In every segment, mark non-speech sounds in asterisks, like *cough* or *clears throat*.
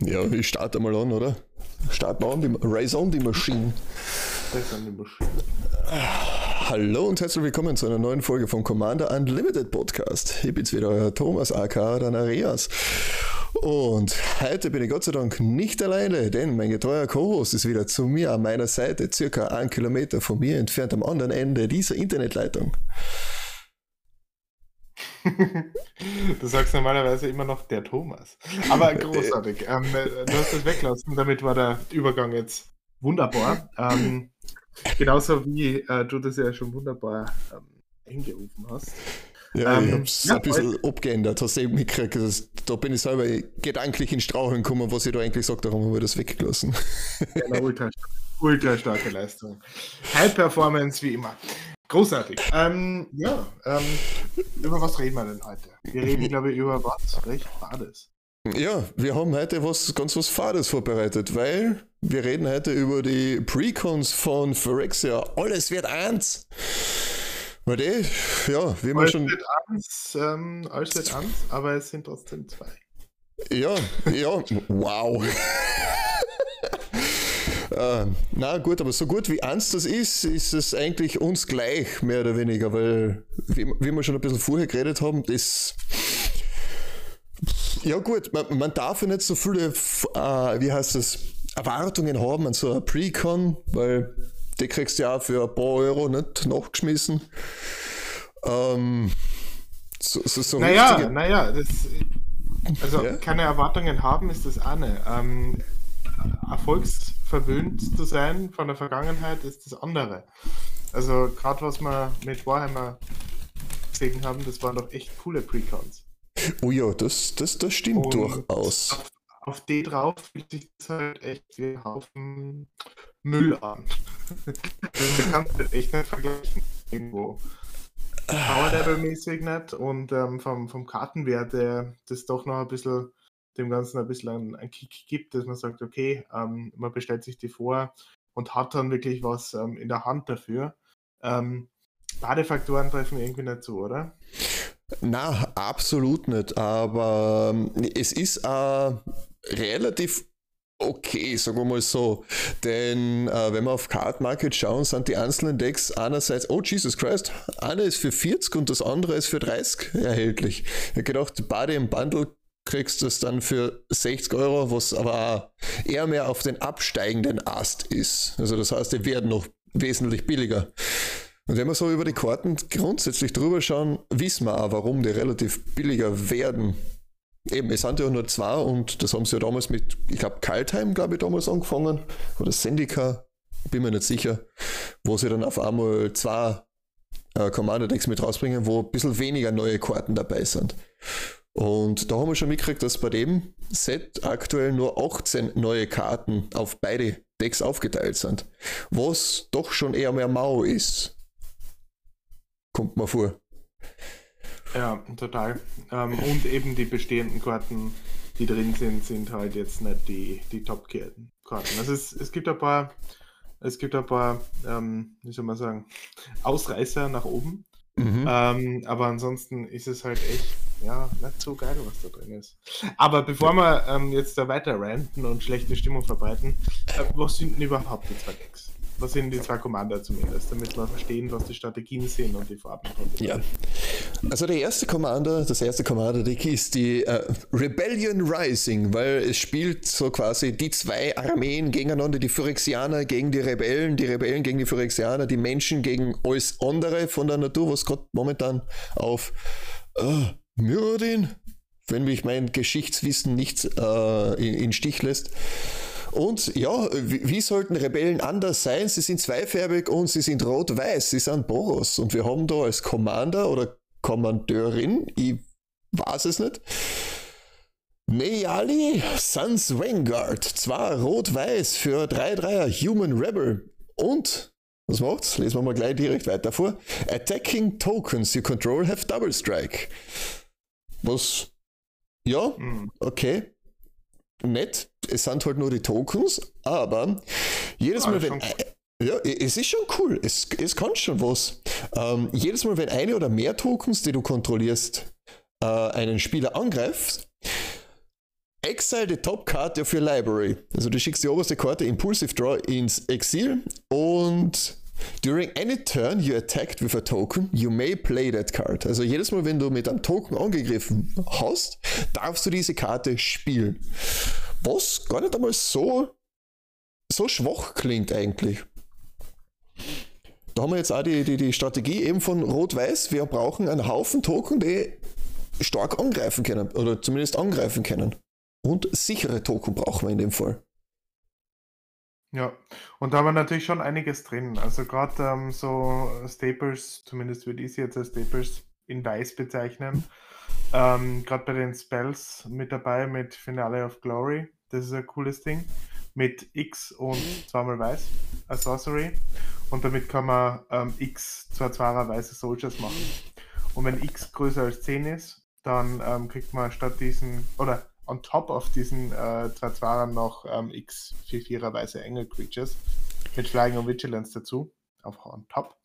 Ja, ich starte mal an, oder? Start mal an, die, Raise on die Maschine. Raise on die Maschine. Hallo und herzlich willkommen zu einer neuen Folge vom Commander Unlimited Podcast. Ich bin's wieder, euer Thomas aka der Areas. Und heute bin ich Gott sei Dank nicht alleine, denn mein getreuer Co-Host ist wieder zu mir an meiner Seite, circa einen Kilometer von mir entfernt am anderen Ende dieser Internetleitung. *laughs* du sagst normalerweise immer noch der Thomas. Aber großartig. *laughs* ähm, du hast das weglassen, damit war der Übergang jetzt wunderbar. Ähm, genauso wie äh, du das ja schon wunderbar ähm, eingerufen hast. Ja, ähm, ich hab's ja, ein bisschen abgeändert, hast du eben mitgekriegt. Also, da bin ich selber gedanklich in Straucheln gekommen, was ich da eigentlich sagt, darum habe ich das weggelassen. Ja, ultra, ultra starke Leistung. High Performance wie immer. Großartig. Ähm, ja, ähm, über was reden wir denn heute? Wir reden, glaube ich, über was recht Fades. Ja, wir haben heute was ganz was Fades vorbereitet, weil wir reden heute über die Precons von Phyrexia. Alles wird eins. Weil die, ja, wie man schon. Eins, ähm, alles wird eins, aber es sind trotzdem zwei. Ja, ja, wow. *laughs* Äh, na gut, aber so gut wie eins das ist, ist es eigentlich uns gleich, mehr oder weniger, weil, wie, wie wir schon ein bisschen vorher geredet haben, das. Ja, gut, man, man darf ja nicht so viele, äh, wie heißt das, Erwartungen haben an so ein Pre-Con, weil die kriegst du ja auch für ein paar Euro nicht nachgeschmissen. Ähm, so, so, so naja, naja, das, also ja? keine Erwartungen haben ist das eine. Ähm, erfolgsverwöhnt zu sein von der Vergangenheit ist das andere. Also gerade was wir mit Warhammer gesehen haben, das waren doch echt coole Precons. Oh ja, das, das, das stimmt Und durchaus. Auf, auf die drauf fühlt sich das halt echt wie ein Haufen Müll an. Das echt nicht vergleichen irgendwo. Power Level mäßig nicht und ähm, vom, vom Kartenwert, der das doch noch ein bisschen dem Ganzen ein bisschen einen, einen Kick gibt, dass man sagt, okay, ähm, man bestellt sich die vor und hat dann wirklich was ähm, in der Hand dafür. Ähm, beide Faktoren treffen irgendwie nicht zu, oder? Na, absolut nicht. Aber ähm, es ist äh, relativ okay, sagen wir mal so. Denn äh, wenn wir auf Card Market schauen, sind die einzelnen Decks einerseits, oh Jesus Christ, eine ist für 40 und das andere ist für 30 erhältlich. Ich habe gedacht, beide im Bundle kriegst du es dann für 60 Euro, was aber eher mehr auf den absteigenden Ast ist. Also das heißt, die werden noch wesentlich billiger. Und wenn wir so über die Karten grundsätzlich drüber schauen, wissen wir auch, warum die relativ billiger werden. Eben, es sind ja nur zwei und das haben sie ja damals mit, ich glaube, Kaltheim, glaube ich, damals angefangen. Oder Sendika, bin mir nicht sicher, wo sie dann auf einmal zwei äh, Commander-Decks mit rausbringen, wo ein bisschen weniger neue Karten dabei sind. Und da haben wir schon mitgekriegt, dass bei dem Set aktuell nur 18 neue Karten auf beide Decks aufgeteilt sind. Was doch schon eher mehr mau ist. Kommt mir vor. Ja, total. Ähm, und eben die bestehenden Karten, die drin sind, sind halt jetzt nicht die, die Top-Karten. Also es, es gibt ein paar, es gibt ein paar, ähm, wie soll man sagen, Ausreißer nach oben. Mhm. Ähm, aber ansonsten ist es halt echt ja, nicht so geil, was da drin ist. Aber bevor wir ähm, jetzt da weiter ranten und schlechte Stimmung verbreiten, äh, was sind denn überhaupt die zwei Decks? Was sind die zwei Commander zumindest, damit wir verstehen, was die Strategien sind und die Farben Ja. Also der erste Commander, das erste Commander-Deck ist die äh, Rebellion Rising, weil es spielt so quasi die zwei Armeen gegeneinander, die Phyrexianer gegen die Rebellen, die Rebellen gegen die Phyrexianer, die Menschen gegen alles andere von der Natur, was gerade momentan auf uh, Myrodin, wenn mich mein Geschichtswissen nicht äh, in, in Stich lässt. Und ja, wie, wie, sollten Rebellen anders sein? Sie sind zweifärbig und sie sind rot-weiß. Sie sind Boros. Und wir haben da als Commander oder Kommandeurin, ich weiß es nicht, Meyali Sans Vanguard. Zwar rot-weiß für 3-3er Human Rebel. Und, was macht's? Lesen wir mal gleich direkt weiter vor. Attacking Tokens you control have Double Strike. Was, ja, mhm. okay, nett. Es sind halt nur die Tokens, aber Jedes ah, Mal, wenn. Ja, es ist schon cool. Es, es kann schon was. Ähm, jedes Mal, wenn eine oder mehr Tokens, die du kontrollierst, äh, einen Spieler angreifst, exile the top card of your library. Also du schickst die oberste Karte Impulsive Draw ins Exil und during any turn you attacked with a token, you may play that card. Also jedes Mal, wenn du mit einem Token angegriffen hast, darfst du diese Karte spielen. Was gar nicht einmal so, so schwach klingt eigentlich. Da haben wir jetzt auch die, die, die Strategie eben von Rot-Weiß. Wir brauchen einen Haufen Token, die stark angreifen können oder zumindest angreifen können. Und sichere Token brauchen wir in dem Fall. Ja, und da haben wir natürlich schon einiges drin. Also gerade ähm, so Staples, zumindest würde ich sie jetzt als Staples in Weiß bezeichnen. Ähm, gerade bei den Spells mit dabei mit Finale of Glory. Das ist ein cooles Ding. Mit X und zweimal Weiß als Sorcery. Und damit kann man ähm, X zwei Zweier weiße Soldiers machen. Und wenn X größer als 10 ist, dann ähm, kriegt man statt diesen, oder on top of diesen äh, Zwarern noch ähm, X 4-4er weiße Engel Creatures mit Flying und Vigilance dazu. Auch on top.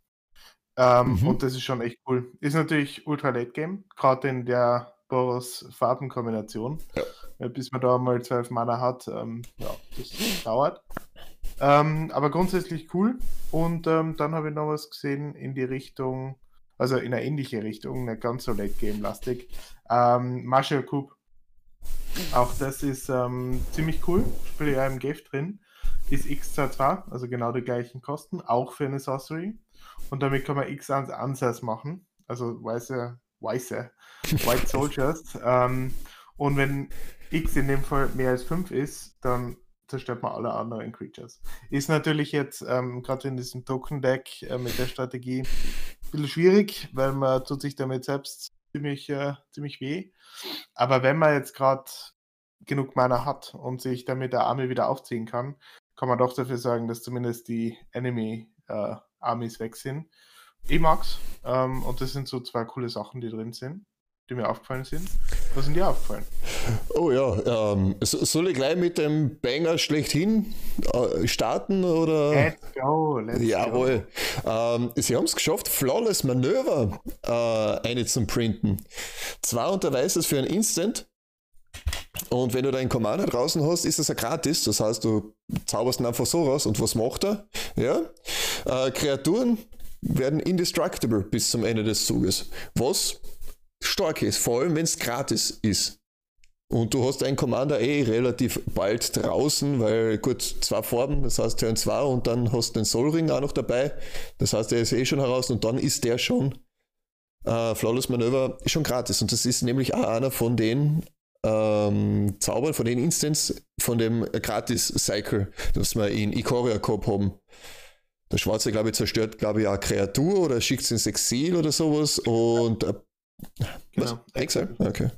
Ähm, mhm. Und das ist schon echt cool. Ist natürlich ultra late game, gerade in der Boros Farbenkombination. Ja. Bis man da mal 12 Mana hat, ähm, ja, das dauert. Ähm, aber grundsätzlich cool. Und ähm, dann habe ich noch was gesehen in die Richtung, also in eine ähnliche Richtung, nicht ganz so late game lastig. Ähm, Marshall Coop auch das ist ähm, ziemlich cool. Spiele ja im Gave drin. Ist X22, also genau die gleichen Kosten, auch für eine Sorcery. Und damit kann man X Ansatz machen, also weiße, weiße, White *laughs* Soldiers. ähm, und wenn X in dem Fall mehr als 5 ist, dann zerstört man alle anderen Creatures. Ist natürlich jetzt ähm, gerade in diesem Token-Deck äh, mit der Strategie ein bisschen schwierig, weil man tut sich damit selbst ziemlich, äh, ziemlich weh. Aber wenn man jetzt gerade genug Mana hat und sich damit der Army wieder aufziehen kann, kann man doch dafür sorgen, dass zumindest die Enemy äh, weg sind. Ich mag's. Ähm, und das sind so zwei coole Sachen, die drin sind, die mir aufgefallen sind. Was sind dir aufgefallen? Oh ja, ähm, soll ich gleich mit dem Banger schlechthin äh, starten oder? Let's go, let's Jawohl. go. Ähm, sie haben es geschafft, Flawless Manöver äh, eine zum Printen. Zwei unter Weißes für ein Instant. Und wenn du deinen Commander draußen hast, ist das ja gratis. Das heißt, du zauberst ihn einfach so raus. Und was macht er? Ja? Äh, Kreaturen werden indestructible bis zum Ende des Zuges. Was stark ist, vor allem wenn es gratis ist. Und du hast einen Commander eh relativ bald draußen, weil gut, zwei Farben, das heißt Turn 2 und dann hast du den Soul Ring auch noch dabei. Das heißt, der ist eh schon heraus und dann ist der schon äh, Flawless Manöver schon gratis. Und das ist nämlich auch einer von den ähm, Zaubern, von den Instants, von dem Gratis-Cycle, das wir in Ikoria Corp haben. Der Schwarze, glaube ich, zerstört, glaube ich, eine Kreatur oder schickt es ins Exil oder sowas und äh, Genau. Exile? Okay.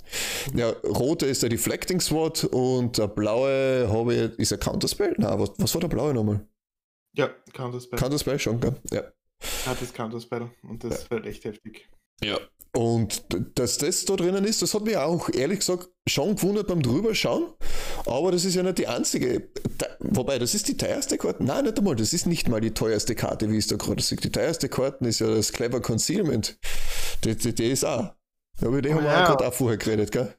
Ja, rote ist der Deflecting Sword und der blaue habe ich, ist ein Counterspell? Nein, was, was war der blaue nochmal? Ja, Counterspell. Counterspell schon, gell? Ja. Hat das Counterspell und das ja. wird echt heftig. Ja. Und dass das da drinnen ist, das hat mich auch ehrlich gesagt schon gewundert beim drüberschauen. Aber das ist ja nicht die einzige. Wobei, das ist die teuerste Karte. Nein, nicht einmal. Das ist nicht mal die teuerste Karte, wie ich es da gerade sehe. Die teuerste Karte ist ja das Clever Concealment. Die, die, die ist auch. Ja, über die oh, haben wir ja. auch gerade auch vorher geredet, gell?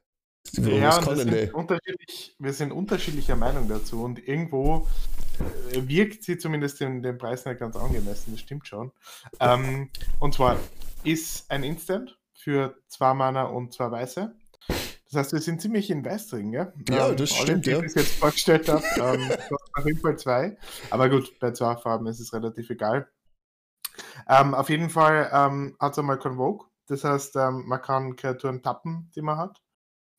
Ja, was kann denn unterschiedlich, wir sind unterschiedlicher Meinung dazu und irgendwo äh, wirkt sie zumindest den, den Preis nicht ganz angemessen, das stimmt schon. Ähm, und zwar ist ein Instant für zwei Mana und zwei Weiße. Das heißt, wir sind ziemlich in Weiß drin, gell? Ja, ähm, das stimmt, ja. Ich jetzt vorgestellt habe, ähm, auf jeden Fall zwei. Aber gut, bei zwei Farben ist es relativ egal. Ähm, auf jeden Fall ähm, hat es einmal Convoke. Das heißt, ähm, man kann Kreaturen tappen, die man hat.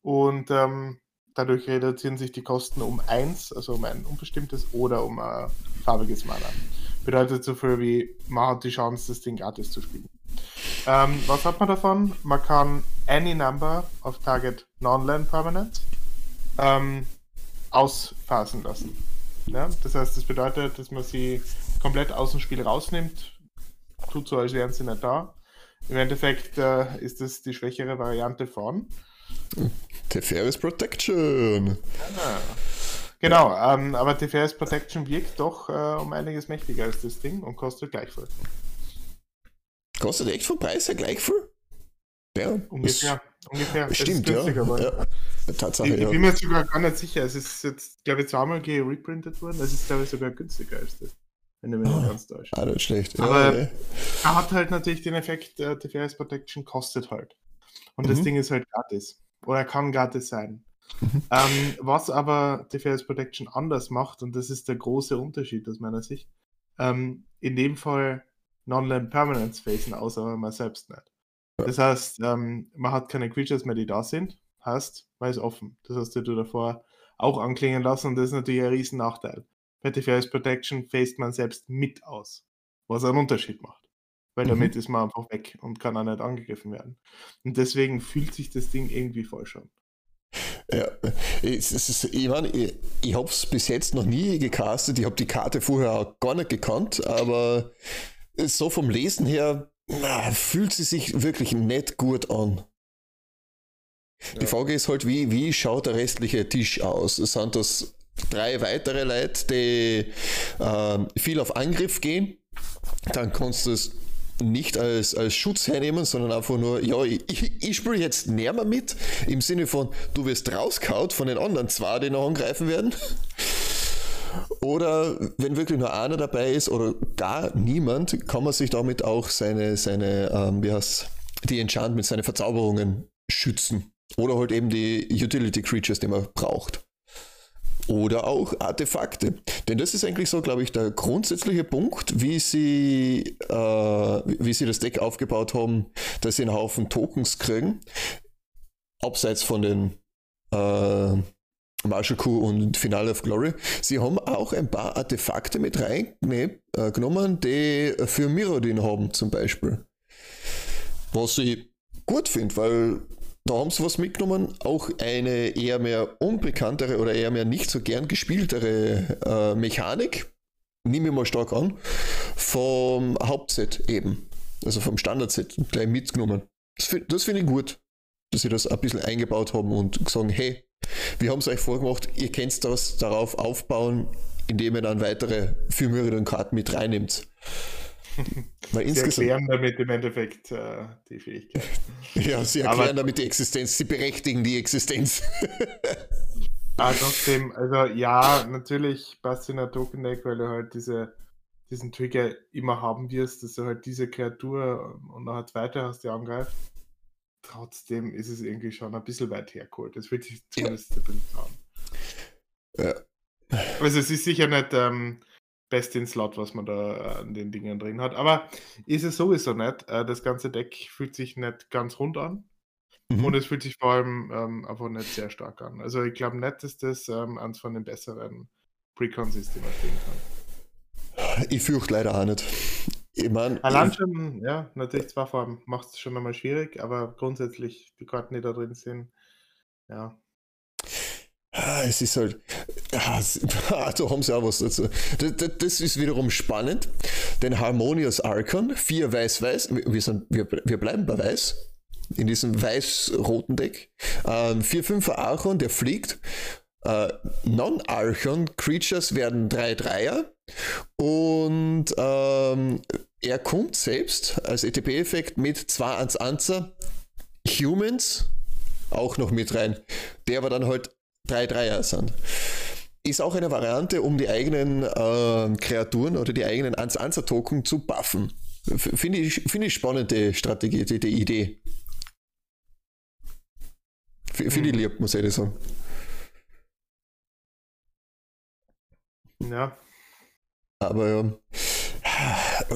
Und ähm, dadurch reduzieren sich die Kosten um eins, also um ein unbestimmtes oder um ein farbiges Mana. Bedeutet so viel wie, man hat die Chance, das Ding gratis zu spielen. Ähm, was hat man davon? Man kann any number of target non-land permanent ähm, ausphasen lassen. Ja? Das heißt, das bedeutet, dass man sie komplett aus dem Spiel rausnimmt, tut so, als wären sie nicht da. Im Endeffekt äh, ist das die schwächere Variante von Teferis Protection. Ah. Genau, ähm, aber TFS Protection wirkt doch äh, um einiges mächtiger als das Ding und kostet gleich viel. Kostet echt vom Preis her gleich viel? Ja, ungefähr. ungefähr. Stimmt, ja. ja. Tatsache, ich, ich bin mir sogar gar nicht sicher. Es ist jetzt, glaube ich, zweimal gereprintet worden. Das ist, glaube ich, sogar günstiger als das. Wenn du mich nicht ganz täuscht. Ah, nicht schlecht. Aber ja, er hat halt natürlich den Effekt, äh, TFS Protection kostet halt. Und mhm. das Ding ist halt gratis. Oder kann gratis sein. Mhm. Ähm, was aber TFS Protection anders macht, und das ist der große Unterschied aus meiner Sicht, ähm, in dem Fall Non-Land Permanence phasen, außer man selbst nicht. Das heißt, ähm, man hat keine Creatures mehr, die da sind. Heißt, man ist offen. Das hast du davor auch anklingen lassen und das ist natürlich ein riesen Nachteil. TFS Protection faced man selbst mit aus, was einen Unterschied macht. Weil damit mhm. ist man einfach weg und kann auch nicht angegriffen werden. Und deswegen fühlt sich das Ding irgendwie falsch an. Ja, es ist, ich meine, ich, ich habe es bis jetzt noch nie gecastet. Ich habe die Karte vorher auch gar nicht gekannt, aber so vom Lesen her na, fühlt sie sich wirklich nicht gut an. Die ja. Frage ist halt, wie, wie schaut der restliche Tisch aus? Sind das drei weitere Leute, die äh, viel auf Angriff gehen? Dann kannst du es nicht als, als Schutz hernehmen, sondern einfach nur, ja, ich, ich spiele jetzt näher mit, im Sinne von, du wirst rauskaut von den anderen zwei, die noch angreifen werden. Oder wenn wirklich nur einer dabei ist oder gar niemand, kann man sich damit auch seine, seine ähm, wie heißt die Enchantments, seine Verzauberungen schützen. Oder halt eben die Utility Creatures, die man braucht. Oder auch Artefakte. Denn das ist eigentlich so, glaube ich, der grundsätzliche Punkt, wie sie, äh, wie sie das Deck aufgebaut haben, dass sie einen Haufen Tokens kriegen. Abseits von den äh, Marshall Q und Finale of Glory. Sie haben auch ein paar Artefakte mit reingenommen, die für Mirrodin haben, zum Beispiel. Was ich gut finde, weil da haben sie was mitgenommen, auch eine eher mehr unbekanntere oder eher mehr nicht so gern gespieltere äh, Mechanik, nehme ich mal stark an, vom Hauptset eben, also vom Standardset gleich mitgenommen. Das, das finde ich gut, dass sie das ein bisschen eingebaut haben und sagen, hey, wir haben es euch vorgemacht, ihr könnt das darauf aufbauen, indem ihr dann weitere Firmüren-Karten mit reinnimmt. *laughs* Weil sie erklären damit im Endeffekt äh, die Fähigkeit. *laughs* Ja, sie erklären Aber, damit die Existenz, sie berechtigen die Existenz. *laughs* ah, trotzdem, also ja, natürlich passt in ein Token Deck, weil du halt diese, diesen Trigger immer haben wirst, dass du halt diese Kreatur und dann halt weiter hast, die angreift trotzdem ist es irgendwie schon ein bisschen weit hergeholt. Das wird sich zumindest ja. haben. Ja. Also es ist sicher nicht ähm, best in Slot, was man da an den Dingen drin hat. Aber ist es sowieso nicht. Äh, das ganze Deck fühlt sich nicht ganz rund an. Mhm. Und es fühlt sich vor allem ähm, einfach nicht sehr stark an. Also ich glaube nicht, dass das ähm, eins von den besseren Precons die man spielen kann. Ich fürchte leider auch nicht. Ich mein, Allein schon, ja, natürlich zwei Farben macht es schon einmal schwierig, aber grundsätzlich die Karten, die da drin sind, ja. Ah, es ist halt, ja, *laughs* da haben sie auch was dazu. Das, das, ist wiederum spannend, denn Harmonious Archon, vier weiß-weiß, wir, sind, wir, wir bleiben bei weiß, in diesem weiß-roten Deck. Ähm, 4-5er Archon, der fliegt. Äh, Non-Archon Creatures werden 3-3er und ähm, er kommt selbst als ETP-Effekt mit 2 ans Anzer Humans auch noch mit rein, der aber dann halt 3-3er sind. Ist auch eine Variante, um die eigenen äh, Kreaturen oder die eigenen Ans-Anzer-Token zu buffen. Finde ich, find ich spannende Strategie, die, die Idee. Finde ich mhm. lieb, muss ich sagen. Ja, aber ja.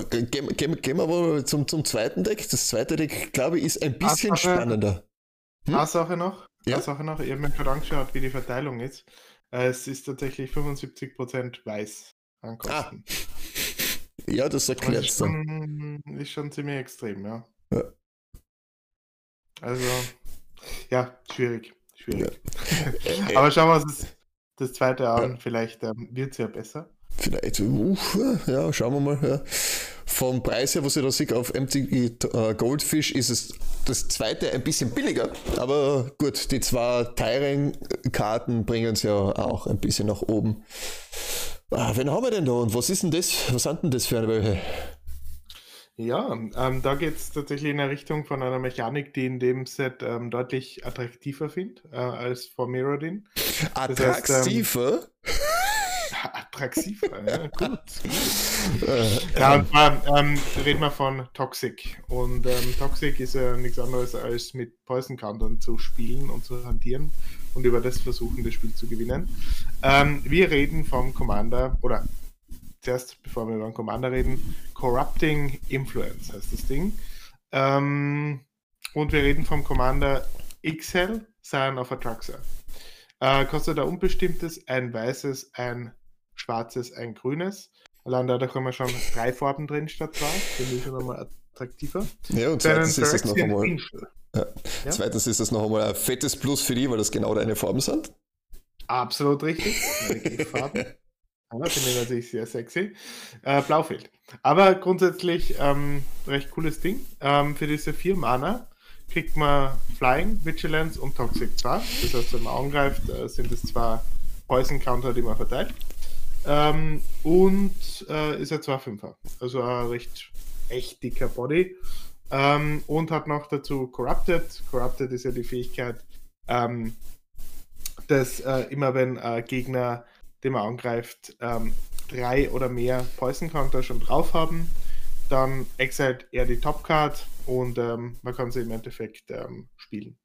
Gehen, gehen, gehen wir aber zum, zum zweiten Deck. Das zweite Deck, glaube ich, ist ein bisschen Sache, spannender. Hm? Eine Sache noch. Ja? Eine Sache noch. Ich habe mir gerade angeschaut, wie die Verteilung ist. Es ist tatsächlich 75% weiß an Kosten. Ah. *laughs* Ja, das erklärt es dann. Ist schon ziemlich extrem, ja. ja. Also, ja, schwierig. Schwierig. Ja. *laughs* Aber schauen wir uns das, das zweite an. Vielleicht ähm, wird es ja besser. Vielleicht, uh, ja, schauen wir mal. Ja. vom Preis her, was ich da sehe auf MTG äh, Goldfish, ist es das zweite ein bisschen billiger. Aber gut, die zwei teuren Karten bringen es ja auch ein bisschen nach oben. Ah, wen haben wir denn da und was ist denn das? Was sind denn das für eine welche? Ja, ähm, da geht es tatsächlich in eine Richtung von einer Mechanik, die in dem Set ähm, deutlich attraktiver finde äh, als vor Mirrodin. Attraktiver? Das heißt, ähm, attraktiver, ja, gut. *laughs* ja, und zwar ähm, reden wir von Toxic. Und ähm, Toxic ist ja nichts anderes als mit Poison Countern zu spielen und zu hantieren und über das versuchen, das Spiel zu gewinnen. Ähm, wir reden vom Commander, oder zuerst, bevor wir über den Commander reden, Corrupting Influence heißt das Ding. Ähm, und wir reden vom Commander XL, Scion of Atraxa. Äh, kostet ein unbestimmtes, ein weißes, ein schwarzes, ein grünes. Allein da, da kommen schon drei Farben drin statt zwei. Finde ich schon nochmal attraktiver. Ja, und zweitens ist das noch einmal. Ja. Ja? Zweitens ist das noch einmal ein fettes Plus für die, weil das genau deine Farben sind. Absolut richtig. Farben. Aber finde ich natürlich sehr sexy. Äh, Blaufeld. Aber grundsätzlich ähm, recht cooles Ding. Ähm, für diese vier Mana kriegt man Flying, Vigilance und Toxic 2. Das heißt, wenn man angreift, äh, sind es zwei Poison Counter, die man verteilt. Ähm, und äh, ist ein 2-5er. Also ein recht echt dicker Body. Ähm, und hat noch dazu Corrupted. Corrupted ist ja die Fähigkeit, ähm, dass äh, immer wenn äh, Gegner den man angreift, ähm, drei oder mehr Poison Counter schon drauf haben, dann exiled er die Top Card und ähm, man kann sie im Endeffekt ähm, spielen.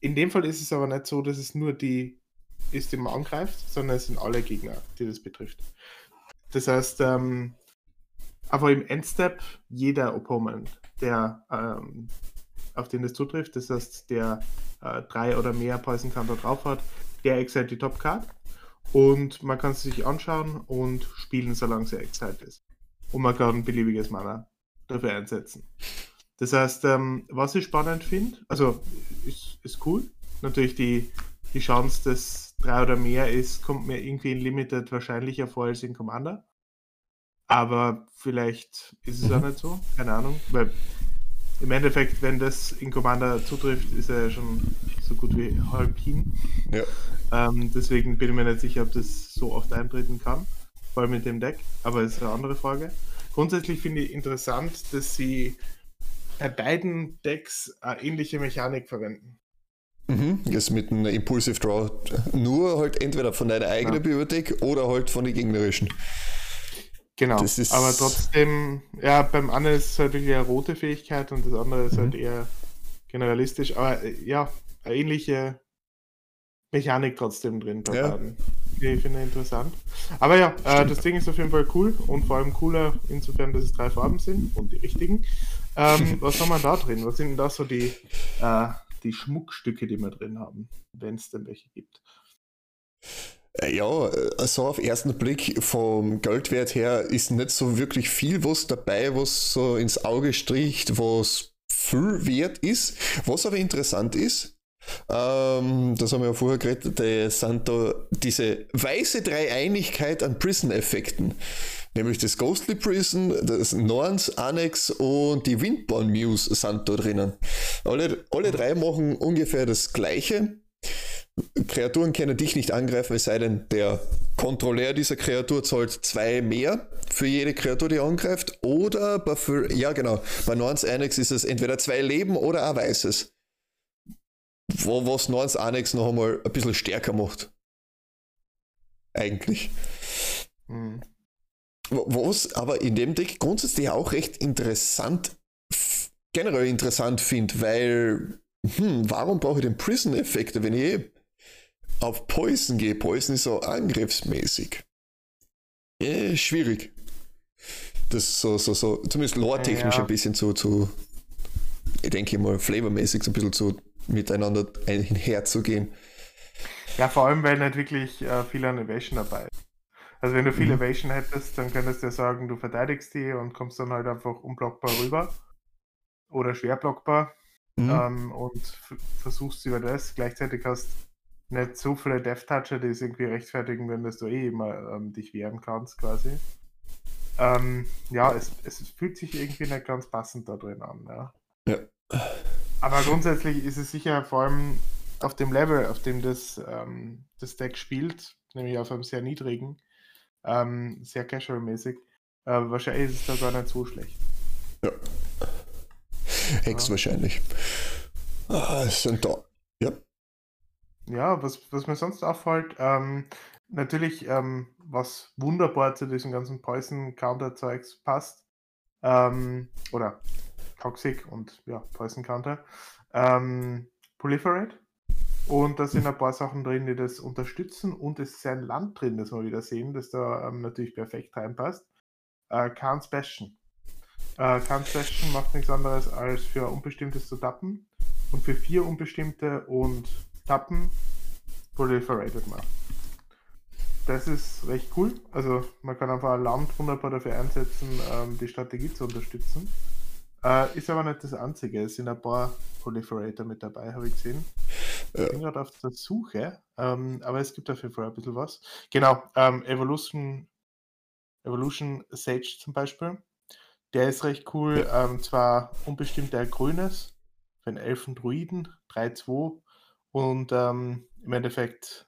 In dem Fall ist es aber nicht so, dass es nur die ist, die man angreift, sondern es sind alle Gegner, die das betrifft. Das heißt, ähm, aber im Endstep jeder Opponent, der ähm, auf den das zutrifft, das heißt, der äh, drei oder mehr Poison Counter drauf hat, der exiled die Top Card und man kann es sich anschauen und spielen, solange sie exiled ist. Und man kann ein beliebiges Mana dafür einsetzen. Das heißt, ähm, was ich spannend finde, also ist, ist cool. Natürlich die, die Chance, dass drei oder mehr ist, kommt mir irgendwie in Limited wahrscheinlicher vor als in Commander. Aber vielleicht ist es auch mhm. nicht so, keine Ahnung. Weil im Endeffekt, wenn das in Commander zutrifft, ist er ja schon so gut wie halb hin. Ja. Ähm, deswegen bin ich mir nicht sicher, ob das so oft eintreten kann, vor allem mit dem Deck, aber das ist eine andere Frage. Grundsätzlich finde ich interessant, dass sie bei beiden Decks eine ähnliche Mechanik verwenden. Mhm, jetzt mit einem Impulsive Draw nur halt entweder von deiner eigenen ja. Bibliothek oder halt von den gegnerischen. Genau, aber trotzdem, ja, beim einen ist es halt wirklich eine rote Fähigkeit und das andere ist halt mhm. halt eher generalistisch, aber äh, ja, eine ähnliche Mechanik trotzdem drin bei ja. beiden. Ich finde interessant. Aber ja, äh, das Ding ist auf jeden Fall cool und vor allem cooler, insofern, dass es drei Farben sind und die richtigen. Ähm, *laughs* was haben wir da drin? Was sind denn da so die, äh, die Schmuckstücke, die wir drin haben, wenn es denn welche gibt? Äh, ja, äh, so auf ersten Blick vom Geldwert her ist nicht so wirklich viel was dabei, was so ins Auge stricht, was viel wert ist. Was aber interessant ist, ähm, das haben wir ja vorher geredet, die sind da diese weiße Dreieinigkeit an Prison-Effekten. Nämlich das Ghostly Prison, das Norns Annex und die Windborn Muse sind da drinnen. Alle, alle drei machen ungefähr das Gleiche. Kreaturen können dich nicht angreifen, es sei denn, der Kontrolleur dieser Kreatur zahlt zwei mehr für jede Kreatur, die angreift. Oder bei, ja genau, bei Norns Annex ist es entweder zwei Leben oder ein weißes. Wo, was Norns Annex noch einmal ein bisschen stärker macht. Eigentlich. Mhm. Was aber in dem Deck grundsätzlich auch recht interessant, generell interessant finde, weil, hm, warum brauche ich den Prison-Effekt, wenn ich auf Poison gehe? Poison ist so angriffsmäßig. Ja, schwierig. Das so, so, so, zumindest lore-technisch ja. ein bisschen zu, zu, ich denke mal, flavormäßig so ein bisschen zu miteinander einherzugehen. Ja, vor allem, weil nicht wirklich äh, viel an Evasion dabei ist. Also wenn du viel mhm. Evasion hättest, dann könntest du ja sagen, du verteidigst die und kommst dann halt einfach unblockbar rüber. Oder schwer blockbar. Mhm. Ähm, und versuchst über das. Gleichzeitig hast nicht so viele Death Toucher, die es irgendwie rechtfertigen würden, dass du eh immer ähm, dich wehren kannst, quasi. ähm, ja, es, es fühlt sich irgendwie nicht ganz passend da drin an. Ja. ja. Aber grundsätzlich ist es sicher vor allem auf dem Level, auf dem das, ähm, das Deck spielt, nämlich auf einem sehr niedrigen, ähm, sehr casual-mäßig, äh, wahrscheinlich ist es da gar nicht so schlecht. Ja. Hex ja. wahrscheinlich. Ah, sind da. Ja. Ja, was, was mir sonst auffällt, ähm, natürlich, ähm, was wunderbar zu diesem ganzen Poison-Counter-Zeugs passt, ähm, oder Toxic und ja, Poison-Counter, ähm, Proliferate. Und da sind ein paar Sachen drin, die das unterstützen. Und es ist ein Land drin, das wir wieder sehen, das da ähm, natürlich perfekt reinpasst. Äh, Khan's Bastion. Äh, Khan's Bastion macht nichts anderes als für Unbestimmtes zu tappen. Und für vier Unbestimmte und Tappen proliferated man. Das ist recht cool. Also man kann einfach ein Land wunderbar dafür einsetzen, ähm, die Strategie zu unterstützen. Äh, ist aber nicht das einzige. Es sind ein paar Proliferator mit dabei, habe ich gesehen. Ich bin gerade auf der Suche, ähm, aber es gibt auf jeden Fall ein bisschen was. Genau, ähm, Evolution, Evolution Sage zum Beispiel. Der ist recht cool. Ähm, zwar unbestimmt der Grünes für einen Elfen Druiden, 3-2 und ähm, im Endeffekt,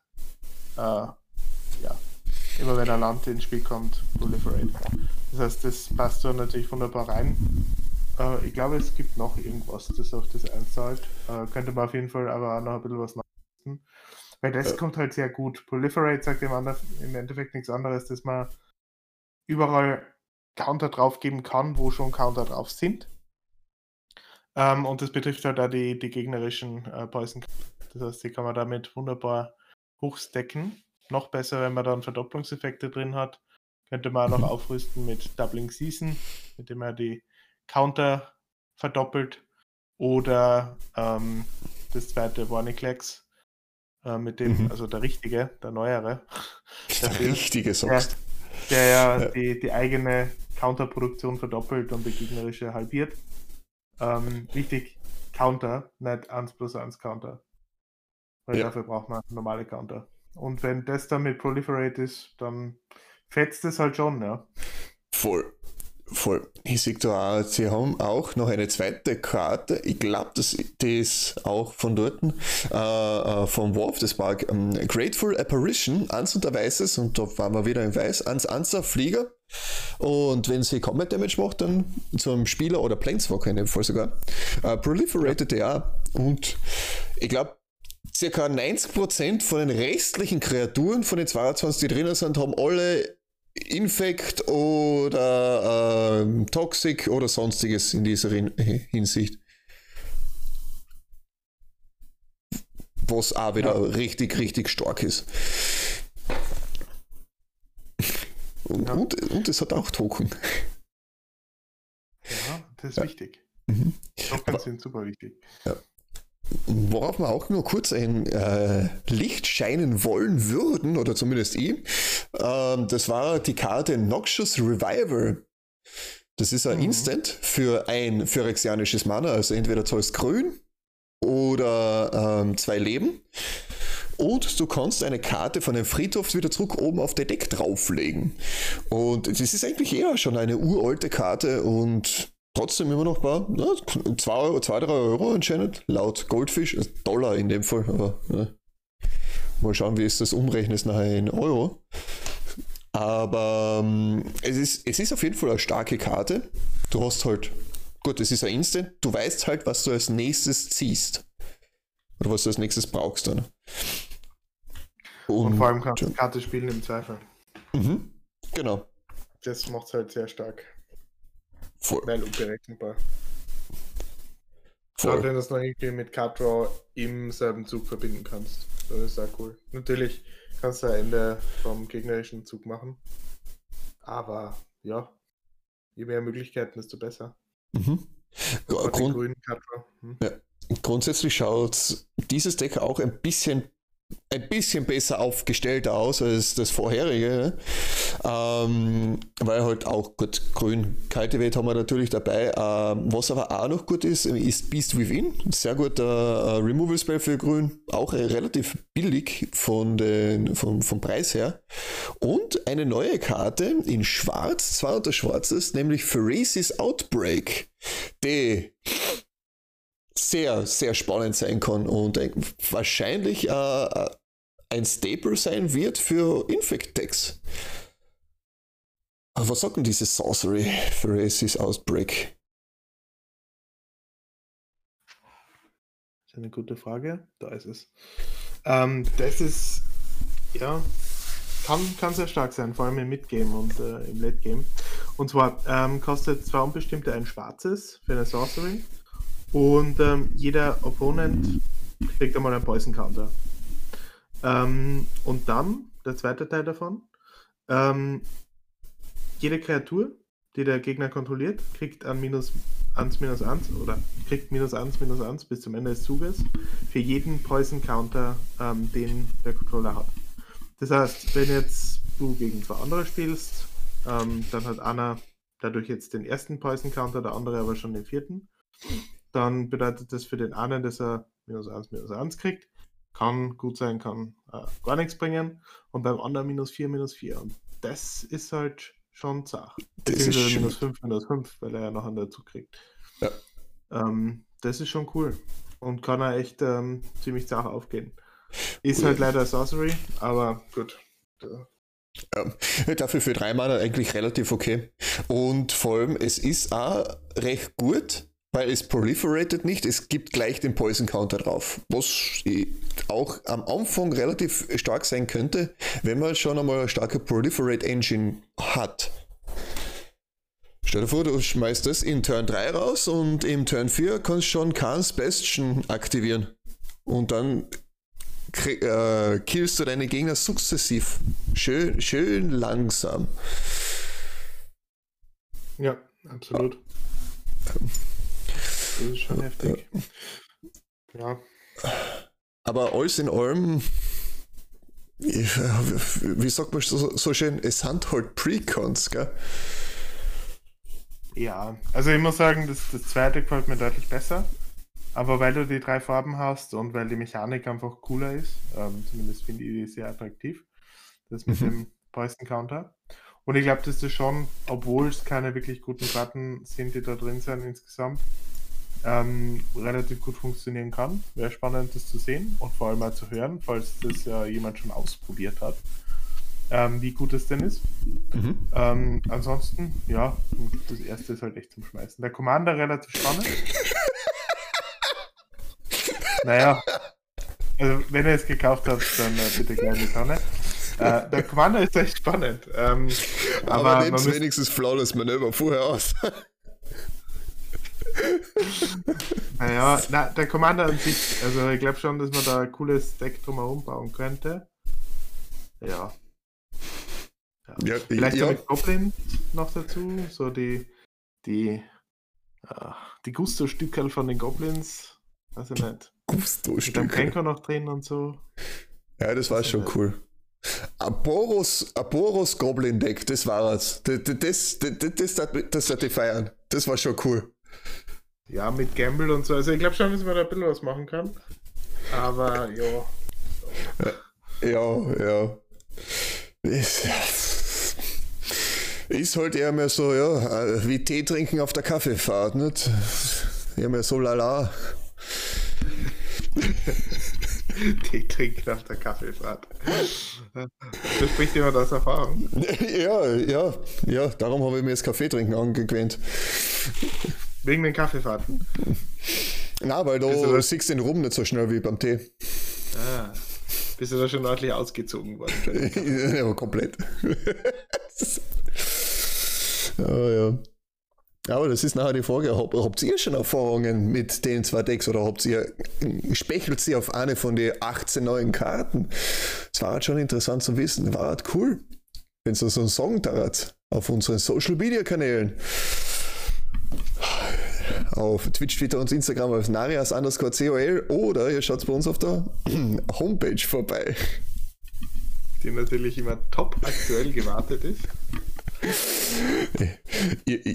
äh, ja, immer wenn ein Land ins Spiel kommt, Proliferate. Das heißt, das passt da natürlich wunderbar rein. Äh, ich glaube, es gibt noch irgendwas, das auf das einzahlt. Äh, könnte man auf jeden Fall aber auch noch ein bisschen was nachrichten. Weil das ja. kommt halt sehr gut. Proliferate sagt im Endeffekt nichts anderes, dass man überall Counter drauf geben kann, wo schon Counter drauf sind. Ähm, und das betrifft halt auch die, die gegnerischen äh, Poison. Das heißt, die kann man damit wunderbar hochstecken. Noch besser, wenn man dann Verdopplungseffekte drin hat. Könnte man auch noch aufrüsten mit Doubling Season, mit dem man die Counter verdoppelt. Oder ähm, das zweite Warniclex, äh, mit dem, mhm. also der richtige, der neuere. *laughs* Der, der richtige sonst. Der, der ja, ja, Die, die eigene Counterproduktion verdoppelt und die gegnerische halbiert. Ähm, wichtig, Counter, nicht 1 plus 1 Counter. Weil ja. dafür braucht man normale Counter. Und wenn das dann mit Proliferate ist, dann fetzt es halt schon, ja. Voll. Voll. Ich sehe da auch, sie haben auch noch eine zweite Karte. Ich glaube, das, ist auch von dort, äh, äh vom Wolf des Park. Um, ähm, Grateful Apparition, Ans und der Weißes, und da waren wir wieder in Weiß, Ans Anser Flieger. Und wenn sie Combat Damage macht, dann zum Spieler oder Planeswalker in dem Fall sogar, äh, proliferated ja. Und ich glaube, circa 90% von den restlichen Kreaturen, von den 22, die drinnen sind, haben alle Infekt oder äh, Toxic oder sonstiges in dieser Hinsicht. Was auch wieder ja. richtig, richtig stark ist. Und, ja. und, und, es hat auch Token. Ja, das ist ja. wichtig. Mhm. Token sind super wichtig. Ja. Worauf wir auch nur kurz ein äh, Licht scheinen wollen würden, oder zumindest ich, äh, das war die Karte Noxious Revival. Das ist ein mhm. Instant für ein phyrexianisches Mana, also entweder zahlst grün oder ähm, zwei Leben. Und du kannst eine Karte von dem Friedhof wieder zurück oben auf der Deck drauflegen. Und das ist eigentlich eher schon eine uralte Karte und trotzdem immer noch paar, 2, 3 Euro anscheinend, laut Goldfish, also Dollar in dem Fall, aber ja. mal schauen, wie ist das umrechnest nachher in Euro. Aber ähm, es, ist, es ist auf jeden Fall eine starke Karte. Du hast halt, gut, es ist ein Instant, du weißt halt, was du als nächstes ziehst. Oder was du als nächstes brauchst dann. Und, Und vor allem kannst du Karte spielen im Zweifel. Mhm, genau. Das macht es halt sehr stark. Voll. Weil unberechenbar. Voll. Gerade wenn du es noch irgendwie mit Card Draw im selben Zug verbinden kannst. Das ist auch cool. Natürlich kannst du ein Ende vom gegnerischen Zug machen. Aber ja, je mehr Möglichkeiten, desto besser. Mhm. Grund hm. ja. Grundsätzlich schaut dieses Deck auch ein bisschen ein bisschen besser aufgestellt aus als das vorherige. Ähm, weil halt auch gut, grün, Cultivate haben wir natürlich dabei. Ähm, was aber auch noch gut ist, ist Beast Within. Sehr guter äh, Removal Spell für grün. Auch äh, relativ billig von den, vom, vom Preis her. Und eine neue Karte in schwarz, zwar unter schwarzes, nämlich Phrases Outbreak. Die sehr, sehr spannend sein kann und wahrscheinlich äh, ein Staple sein wird für Infect-Decks. Was sagt denn diese Sorcery für Phrases Outbreak? Das ist eine gute Frage. Da ist es. Ähm, das ist, ja, kann, kann sehr stark sein, vor allem im Midgame und äh, im Late Game. Und zwar ähm, kostet zwei unbestimmte ein schwarzes für eine Sorcery und ähm, jeder Opponent kriegt einmal einen Poison Counter. Ähm, und dann, der zweite Teil davon, ähm, jede Kreatur, die der Gegner kontrolliert, kriegt an minus 1, minus 1 oder kriegt minus 1, minus 1 bis zum Ende des Zuges für jeden Poison Counter, ähm, den der Controller hat. Das heißt, wenn jetzt du gegen zwei andere spielst, ähm, dann hat einer dadurch jetzt den ersten Poison Counter, der andere aber schon den vierten. Dann bedeutet das für den einen, dass er minus 1, minus 1 kriegt. Kann gut sein, kann äh, gar nichts bringen. Und beim anderen minus 4, minus 4. Und das ist halt schon zart. Das ist minus 5, minus 5, weil er ja noch einen dazu kriegt. Ja. Ähm, das ist schon cool. Und kann er echt ähm, ziemlich zart aufgehen. Ist cool. halt leider Sorcery, aber gut. Ja, dafür für drei Mana eigentlich relativ okay. Und vor allem, es ist auch recht gut, weil es proliferated nicht, es gibt gleich den Poison Counter drauf. Was auch am Anfang relativ stark sein könnte, wenn man schon einmal eine starke Proliferate Engine hat. Stell dir vor, du schmeißt das in Turn 3 raus und im Turn 4 kannst du schon Khan's Bastion aktivieren. Und dann äh, killst du deine Gegner sukzessiv. Schön, schön langsam. Ja, absolut. Das ist schon heftig. Ja. Aber alles in allem, wie sagt man so, so schön, es sind halt Precons, gell? Ja, also ich muss sagen, das, das zweite gefällt mir deutlich besser. Aber weil du die drei Farben hast und weil die Mechanik einfach cooler ist, ähm, zumindest finde ich die sehr attraktiv, das mit mhm. dem Poison Counter. Und ich glaube, dass das schon, obwohl es keine wirklich guten Karten sind, die da drin sind insgesamt, ähm, relativ gut funktionieren kann. Wäre spannend, das zu sehen und vor allem mal zu hören, falls das ja jemand schon ausprobiert hat, ähm, wie gut es denn ist. Mhm. Ähm, ansonsten, ja, das erste ist halt echt zum Schmeißen. Der Commander relativ spannend. naja, also wenn ihr es gekauft habt, dann äh, bitte gerne die Tonne. Äh, der Commander ist echt spannend. Ähm, aber aber nehmt wenigstens Flawless Manöver vorher aus. Naja, na, der Commander an sich, also ich glaube schon, dass man da ein cooles Deck drumherum bauen könnte. Ja. ja. ja Vielleicht ja. mit Goblin noch dazu, so die, die, uh, die Gusto-Stückel von den Goblins, weiß ich nicht. Gusto-Stückel. Mit dem noch drin und so. Ja, das war schon nicht. cool. Aboros, Aboros Goblin Deck, das war es. Das, das, das, das, das, das, das, feiern. Das war schon cool. Ja, mit Gamble und so. Also ich glaube schon, dass man da ein bisschen was machen kann. Aber ja. Ja, ja. Ist, ist halt eher mehr so, ja, wie Tee trinken auf der Kaffeefahrt, nicht? Eher mehr so lala. *laughs* Tee trinken auf der Kaffeefahrt. Das spricht jemand aus Erfahrung. *laughs* Ja, ja, ja, darum habe ich mir das Kaffee trinken angewöhnt. Wegen den Kaffeefahrten. Na, weil du, du siehst den Rum nicht so schnell wie beim Tee. Ah, bist du da schon ordentlich ausgezogen worden? *laughs* ja, komplett. oh, *laughs* ja. Aber das ist nachher die Frage, hab, habt ihr schon Erfahrungen mit den zwei Decks oder habt ihr, spechelt sie auf eine von den 18 neuen Karten? Das war halt schon interessant zu wissen, war halt cool, wenn es so einen Song da hat auf unseren Social Media Kanälen auf Twitch, Twitter und Instagram als Narias underscore COL oder ihr schaut bei uns auf der *clears throat* Homepage vorbei. Die natürlich immer top aktuell gewartet ist.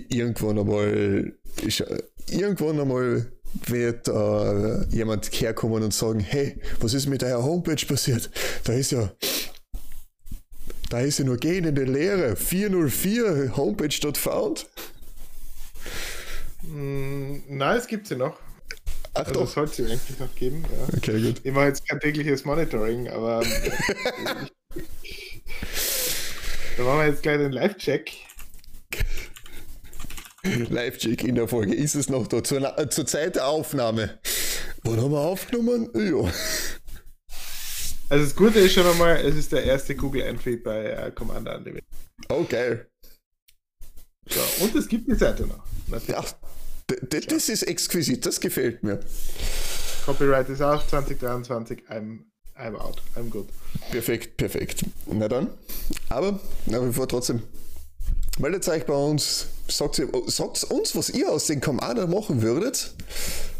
irgendwann einmal, irgendwann einmal wird äh, jemand herkommen und sagen, hey, was ist mit deiner Homepage passiert? Da ist ja, da ist ja nur gehen in der Lehre. 404 Homepage.found. Mm, nein, es gibt sie noch. Ach also doch. sollte sie eigentlich noch geben. Ja. Okay, gut. Ich mache jetzt kein tägliches Monitoring, aber *laughs* da machen wir jetzt gleich den Live-Check. Live-Check in der Folge. Ist es noch da? Zur, äh, zur Zeit der Aufnahme. Wann haben wir aufgenommen? Ja. Also das Gute ist schon einmal, es ist der erste Google-Entry bei äh, Commander Unlimited. Okay. So, und es gibt die Seite noch. Ja, das ist exquisit, das gefällt mir. Copyright ist auch 2023, I'm, I'm out, I'm good. Perfekt, perfekt. Na dann, aber nach wie vor trotzdem Meldet euch bei uns, sagt, sagt uns, was ihr aus den Commander machen würdet.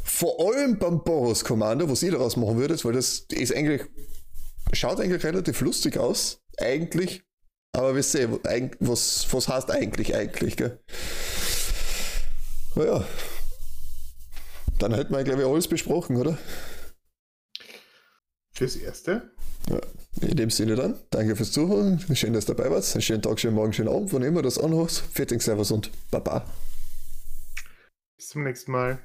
Vor allem beim Boros Commander, was ihr daraus machen würdet, weil das ist eigentlich, schaut eigentlich relativ lustig aus, eigentlich. Aber wisst ihr, was, was heißt eigentlich, eigentlich, gell? Naja. Dann hätten wir, glaube ich, alles besprochen, oder? Fürs Erste. Ja, in dem Sinne dann, danke fürs Zuhören. Schön, dass du dabei warst. Einen schönen Tag, schönen Morgen, schönen Abend, wann immer du das anhörst. Fertig, Servus und Baba. Bis zum nächsten Mal.